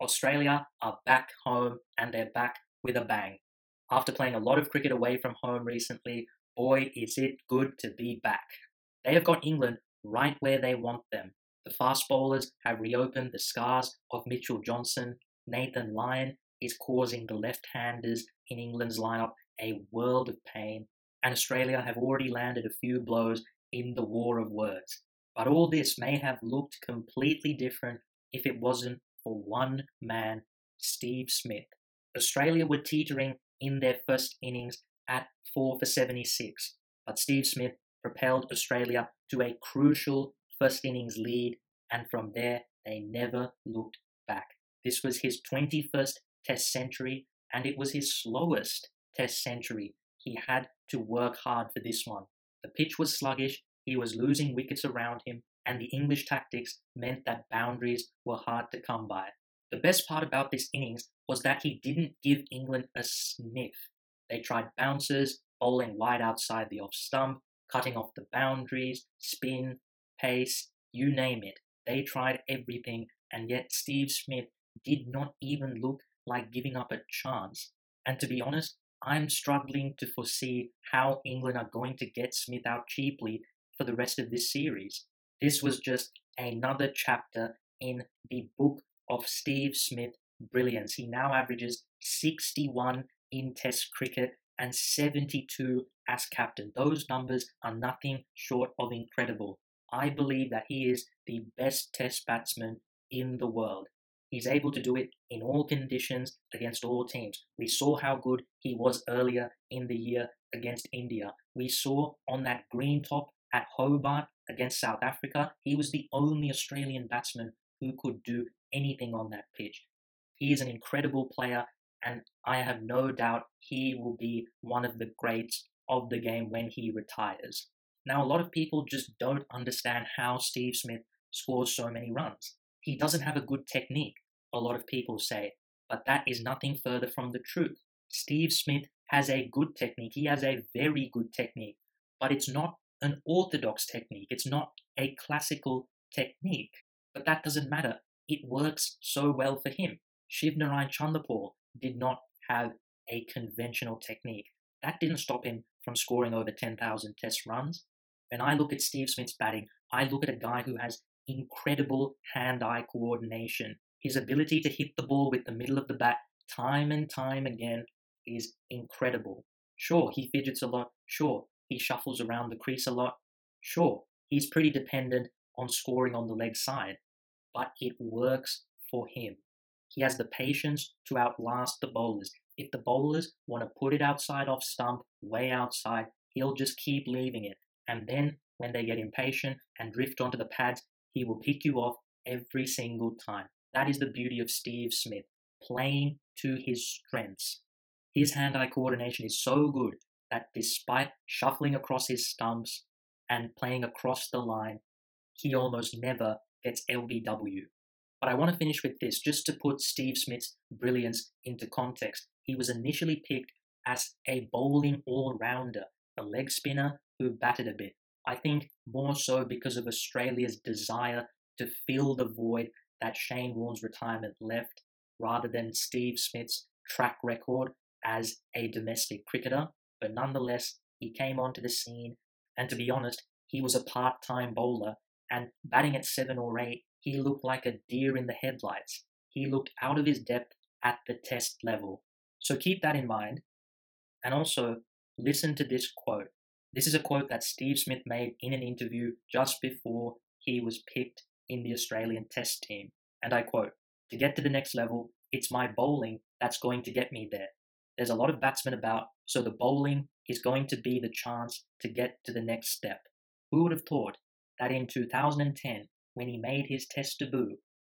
Australia are back home and they're back with a bang. After playing a lot of cricket away from home recently, boy, is it good to be back. They have got England right where they want them. The fast bowlers have reopened the scars of Mitchell Johnson. Nathan Lyon is causing the left handers in England's lineup a world of pain, and Australia have already landed a few blows in the war of words. But all this may have looked completely different if it wasn't for one man, Steve Smith. Australia were teetering in their first innings at 4 for 76, but Steve Smith propelled Australia to a crucial first innings lead, and from there they never looked back. This was his 21st Test century, and it was his slowest Test century. He had to work hard for this one. The pitch was sluggish, he was losing wickets around him, and the English tactics meant that boundaries were hard to come by. The best part about this innings was that he didn't give England a sniff. They tried bounces, bowling wide outside the off stump, cutting off the boundaries, spin, pace, you name it. They tried everything, and yet Steve Smith did not even look like giving up a chance. And to be honest, I'm struggling to foresee how England are going to get Smith out cheaply for the rest of this series. This was just another chapter in the book of Steve Smith brilliance. He now averages 61 in Test cricket and 72 as captain. Those numbers are nothing short of incredible. I believe that he is the best Test batsman in the world. He's able to do it in all conditions against all teams. We saw how good he was earlier in the year against India. We saw on that green top at Hobart against South Africa, he was the only Australian batsman who could do anything on that pitch. He is an incredible player, and I have no doubt he will be one of the greats of the game when he retires. Now, a lot of people just don't understand how Steve Smith scores so many runs. He doesn't have a good technique, a lot of people say, but that is nothing further from the truth. Steve Smith has a good technique, he has a very good technique, but it's not an orthodox technique. It's not a classical technique. But that doesn't matter. It works so well for him. Shivnarine Chanderpaul did not have a conventional technique. That didn't stop him from scoring over 10,000 test runs. When I look at Steve Smith's batting, I look at a guy who has incredible hand eye coordination. His ability to hit the ball with the middle of the bat time and time again is incredible. Sure, he fidgets a lot. Sure, he shuffles around the crease a lot. Sure, he's pretty dependent on scoring on the leg side, but it works for him. He has the patience to outlast the bowlers. If the bowlers want to put it outside off stump, way outside, he'll just keep leaving it. And then, when they get impatient and drift onto the pads, he will pick you off every single time. That is the beauty of Steve Smith, playing to his strengths. His hand eye coordination is so good that despite shuffling across his stumps and playing across the line, he almost never gets LBW. But I want to finish with this just to put Steve Smith's brilliance into context. He was initially picked as a bowling all rounder, a leg spinner who batted a bit. I think more so because of Australia's desire to fill the void that Shane Warne's retirement left, rather than Steve Smith's track record as a domestic cricketer but nonetheless, he came onto the scene, and to be honest, he was a part time bowler, and batting at 7 or 8, he looked like a deer in the headlights. He looked out of his depth at the test level. So keep that in mind, and also listen to this quote. This is a quote that Steve Smith made in an interview just before he was picked in the Australian Test team. And I quote, To get to the next level, it's my bowling that's going to get me there. There's a lot of batsmen about, so the bowling is going to be the chance to get to the next step. Who would have thought that in 2010, when he made his test debut,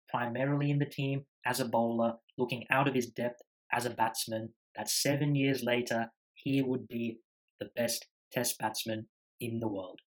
primarily in the team as a bowler, looking out of his depth as a batsman, that seven years later he would be the best test batsman in the world?